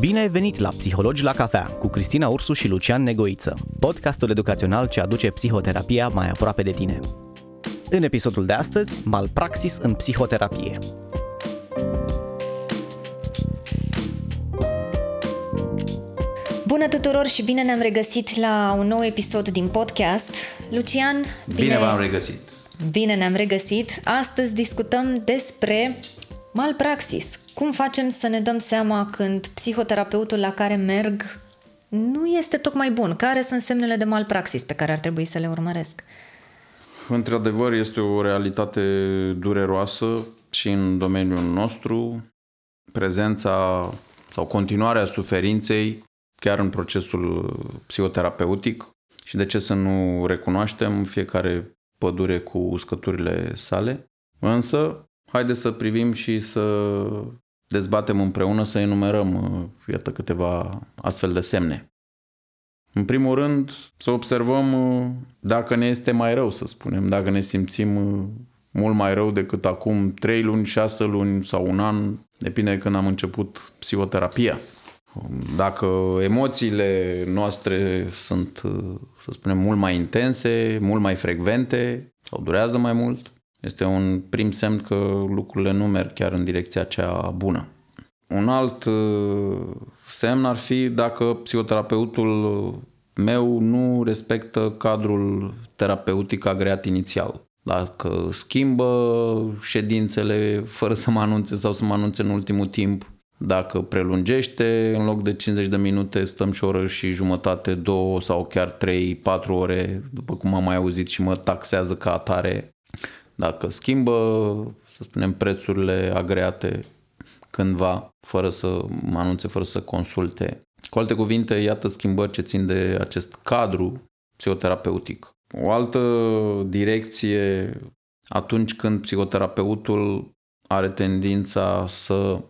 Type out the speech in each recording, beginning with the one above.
Bine ai venit la Psihologi la cafea cu Cristina Ursu și Lucian Negoiță, podcastul educațional ce aduce psihoterapia mai aproape de tine. În episodul de astăzi, malpraxis în psihoterapie. Bună tuturor și bine ne-am regăsit la un nou episod din podcast. Lucian, bine, bine v-am regăsit. Bine ne-am regăsit. Astăzi discutăm despre malpraxis. Cum facem să ne dăm seama când psihoterapeutul la care merg nu este tocmai bun? Care sunt semnele de malpraxis pe care ar trebui să le urmăresc? Într-adevăr, este o realitate dureroasă și în domeniul nostru. Prezența sau continuarea suferinței chiar în procesul psihoterapeutic și de ce să nu recunoaștem fiecare pădure cu uscăturile sale. Însă, haideți să privim și să dezbatem împreună, să enumerăm, iată, câteva astfel de semne. În primul rând, să observăm dacă ne este mai rău, să spunem, dacă ne simțim mult mai rău decât acum 3 luni, 6 luni sau un an, depinde de când am început psihoterapia. Dacă emoțiile noastre sunt, să spunem, mult mai intense, mult mai frecvente sau durează mai mult, este un prim semn că lucrurile nu merg chiar în direcția cea bună. Un alt uh, semn ar fi dacă psihoterapeutul meu nu respectă cadrul terapeutic agreat inițial. Dacă schimbă ședințele fără să mă anunțe sau să mă anunțe în ultimul timp, dacă prelungește, în loc de 50 de minute stăm și o oră și jumătate, două sau chiar trei, patru ore, după cum am mai auzit și mă taxează ca atare. Dacă schimbă, să spunem, prețurile agreate cândva, fără să mă anunțe, fără să consulte. Cu alte cuvinte, iată schimbări ce țin de acest cadru psihoterapeutic. O altă direcție atunci când psihoterapeutul are tendința să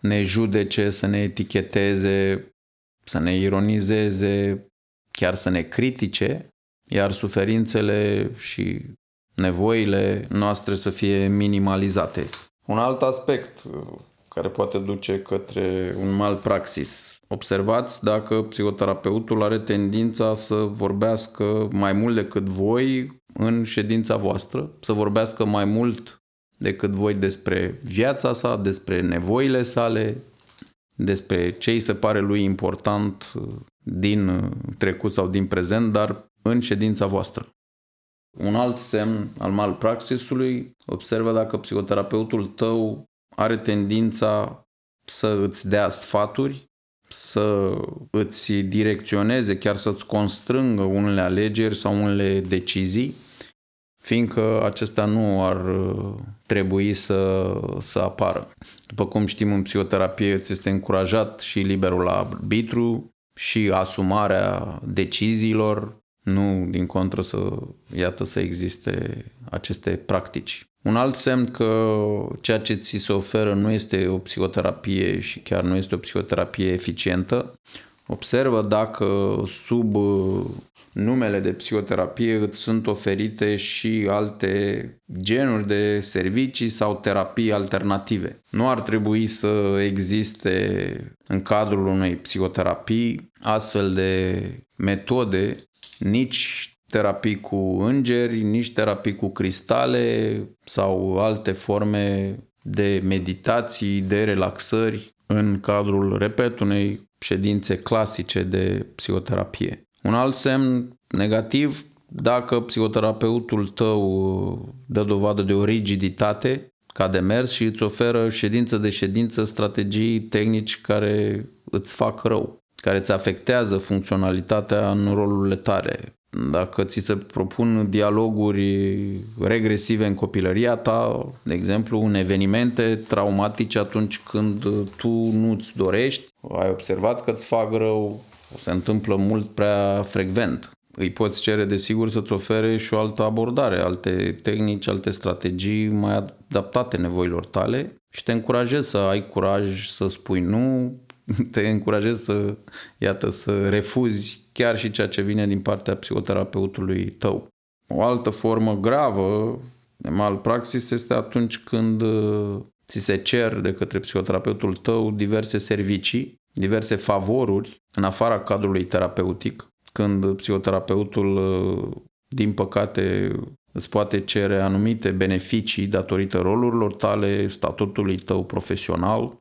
ne judece, să ne eticheteze, să ne ironizeze, chiar să ne critique, iar suferințele și nevoile noastre să fie minimalizate. Un alt aspect care poate duce către un mal praxis. Observați dacă psihoterapeutul are tendința să vorbească mai mult decât voi în ședința voastră, să vorbească mai mult decât voi despre viața sa, despre nevoile sale, despre ce îi se pare lui important din trecut sau din prezent, dar în ședința voastră. Un alt semn al malpraxisului, observă dacă psihoterapeutul tău are tendința să îți dea sfaturi, să îți direcționeze, chiar să-ți constrângă unele alegeri sau unele decizii, fiindcă acestea nu ar uh, trebui să, să apară. După cum știm, în psihoterapie îți este încurajat și liberul arbitru și asumarea deciziilor, nu din contră să, iată, să existe aceste practici. Un alt semn că ceea ce ți se oferă nu este o psihoterapie și chiar nu este o psihoterapie eficientă, observă dacă sub numele de psihoterapie îți sunt oferite și alte genuri de servicii sau terapii alternative. Nu ar trebui să existe în cadrul unei psihoterapii astfel de metode, nici terapii cu îngeri, nici terapii cu cristale sau alte forme de meditații, de relaxări în cadrul, repet, unei ședințe clasice de psihoterapie. Un alt semn negativ, dacă psihoterapeutul tău dă dovadă de o rigiditate ca de mers și îți oferă ședință de ședință strategii tehnici care îți fac rău, care îți afectează funcționalitatea în rolurile tale. Dacă ți se propun dialoguri regresive în copilăria ta, de exemplu, în evenimente traumatice atunci când tu nu-ți dorești, ai observat că îți fac rău, se întâmplă mult prea frecvent. Îi poți cere, desigur, să-ți ofere și o altă abordare, alte tehnici, alte strategii mai adaptate nevoilor tale și te încurajez să ai curaj să spui nu, te încurajez să, iată, să refuzi chiar și ceea ce vine din partea psihoterapeutului tău. O altă formă gravă de malpraxis este atunci când uh, ți se cer de către psihoterapeutul tău diverse servicii, diverse favoruri în afara cadrului terapeutic, când psihoterapeutul, uh, din păcate, îți poate cere anumite beneficii datorită rolurilor tale, statutului tău profesional.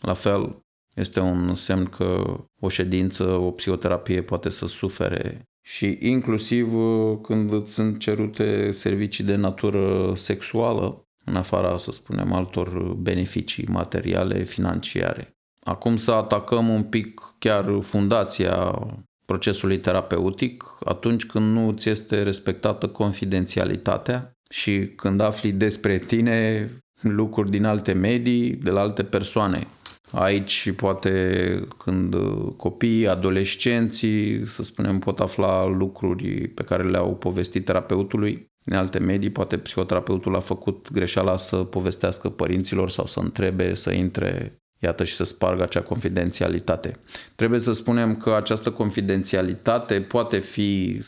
La fel, este un semn că o ședință, o psihoterapie poate să sufere și inclusiv uh, când îți sunt cerute servicii de natură sexuală, în afara, să spunem, altor beneficii materiale, financiare. Acum să atacăm un pic chiar fundația procesului terapeutic atunci când nu ți este respectată confidențialitatea și când afli despre tine lucruri din alte medii, de la alte persoane. Aici poate când copiii, adolescenții, să spunem, pot afla lucruri pe care le-au povestit terapeutului în alte medii, poate psihoterapeutul a făcut greșeala să povestească părinților sau să întrebe, să intre, iată, și să spargă acea confidențialitate. Trebuie să spunem că această confidențialitate poate fi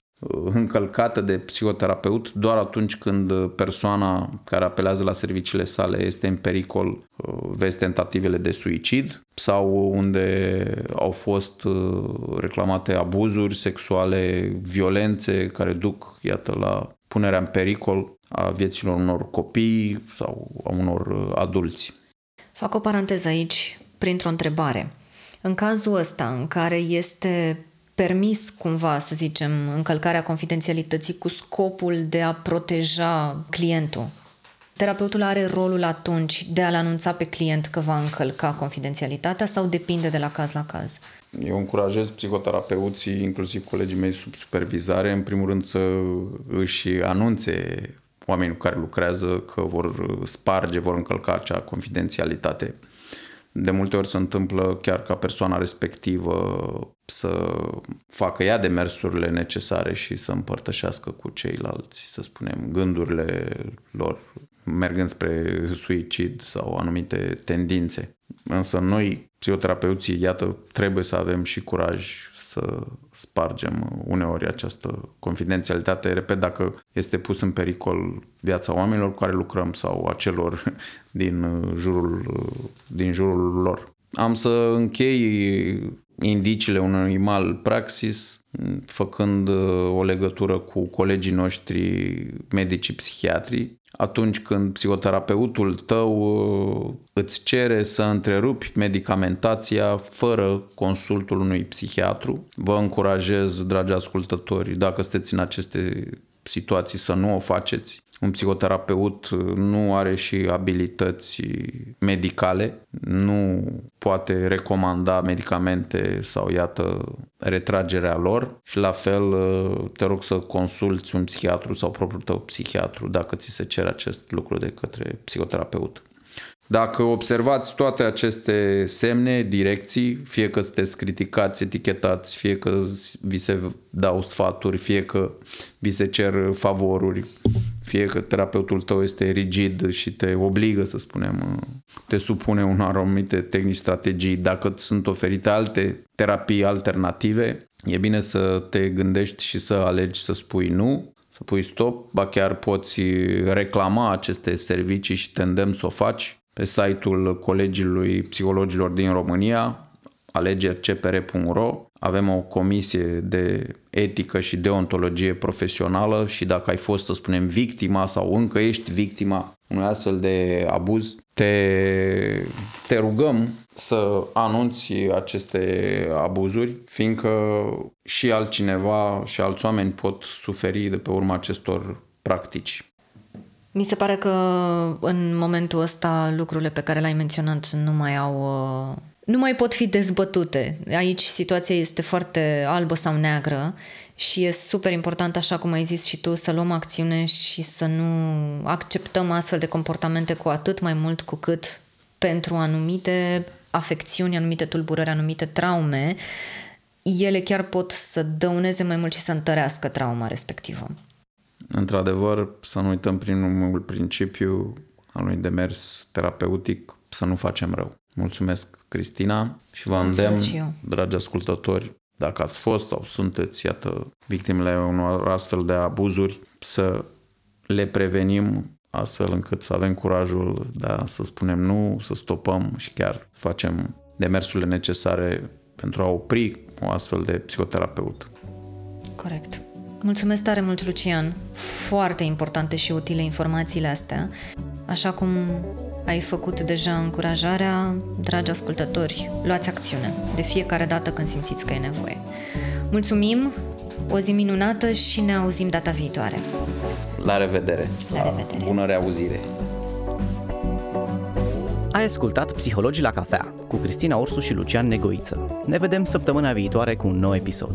încălcată de psihoterapeut doar atunci când persoana care apelează la serviciile sale este în pericol, uh, vezi tentativele de suicid sau unde au fost uh, reclamate abuzuri sexuale, violențe care duc, iată, la punerea în pericol a vieților unor copii sau a unor uh, adulți. Fac o paranteză aici printr-o întrebare. În cazul ăsta în care este permis cumva, să zicem, încălcarea confidențialității cu scopul de a proteja clientul. Terapeutul are rolul atunci de a-l anunța pe client că va încălca confidențialitatea sau depinde de la caz la caz? Eu încurajez psihoterapeuții, inclusiv colegii mei sub supervizare, în primul rând să își anunțe oamenii cu care lucrează că vor sparge, vor încălca acea confidențialitate de multe ori se întâmplă chiar ca persoana respectivă să facă ea demersurile necesare și să împărtășească cu ceilalți, să spunem, gândurile lor, mergând spre suicid sau anumite tendințe. Însă noi, psihoterapeuții, iată, trebuie să avem și curaj să spargem uneori această confidențialitate. Repet, dacă este pus în pericol viața oamenilor cu care lucrăm sau a celor din jurul, din jurul lor. Am să închei indiciile unui mal praxis făcând o legătură cu colegii noștri medici psihiatri atunci când psihoterapeutul tău uh, îți cere să întrerupi medicamentația fără consultul unui psihiatru. Vă încurajez, dragi ascultători, dacă sunteți în aceste situații să nu o faceți. Un psihoterapeut nu are și abilități medicale, nu poate recomanda medicamente sau iată retragerea lor și la fel te rog să consulți un psihiatru sau propriul tău psihiatru dacă ți se cere acest lucru de către psihoterapeut. Dacă observați toate aceste semne, direcții, fie că sunteți criticați, etichetați, fie că vi se dau sfaturi, fie că vi se cer favoruri, fie că terapeutul tău este rigid și te obligă, să spunem, te supune unor anumite tehnici, strategii, dacă sunt oferite alte terapii alternative, e bine să te gândești și să alegi să spui nu, să pui stop, ba chiar poți reclama aceste servicii și te îndemn să o faci. Pe site-ul Colegiului Psihologilor din România, alegercpr.ro. Avem o comisie de etică și deontologie profesională și dacă ai fost, să spunem, victima sau încă ești victima unui astfel de abuz, te, te rugăm să anunți aceste abuzuri, fiindcă și altcineva și alți oameni pot suferi de pe urma acestor practici. Mi se pare că în momentul ăsta lucrurile pe care le-ai menționat nu mai au uh, nu mai pot fi dezbătute. Aici situația este foarte albă sau neagră și e super important, așa cum ai zis și tu, să luăm acțiune și să nu acceptăm astfel de comportamente cu atât mai mult cu cât pentru anumite afecțiuni, anumite tulburări, anumite traume, ele chiar pot să dăuneze mai mult și să întărească trauma respectivă. Într-adevăr, să nu uităm primul principiu al unui demers terapeutic, să nu facem rău. Mulțumesc, Cristina, și vă îndemn, dragi ascultători, dacă ați fost sau sunteți, iată, victimele unor astfel de abuzuri, să le prevenim astfel încât să avem curajul da, să spunem nu, să stopăm și chiar facem demersurile necesare pentru a opri o astfel de psihoterapeut. Corect. Mulțumesc tare mult, Lucian. Foarte importante și utile informațiile astea. Așa cum ai făcut deja încurajarea, dragi ascultători, luați acțiune de fiecare dată când simțiți că e nevoie. Mulțumim, o zi minunată și ne auzim data viitoare. La revedere! La revedere! Bună reauzire! Ai ascultat Psihologii la cafea cu Cristina Ursu și Lucian Negoiță. Ne vedem săptămâna viitoare cu un nou episod.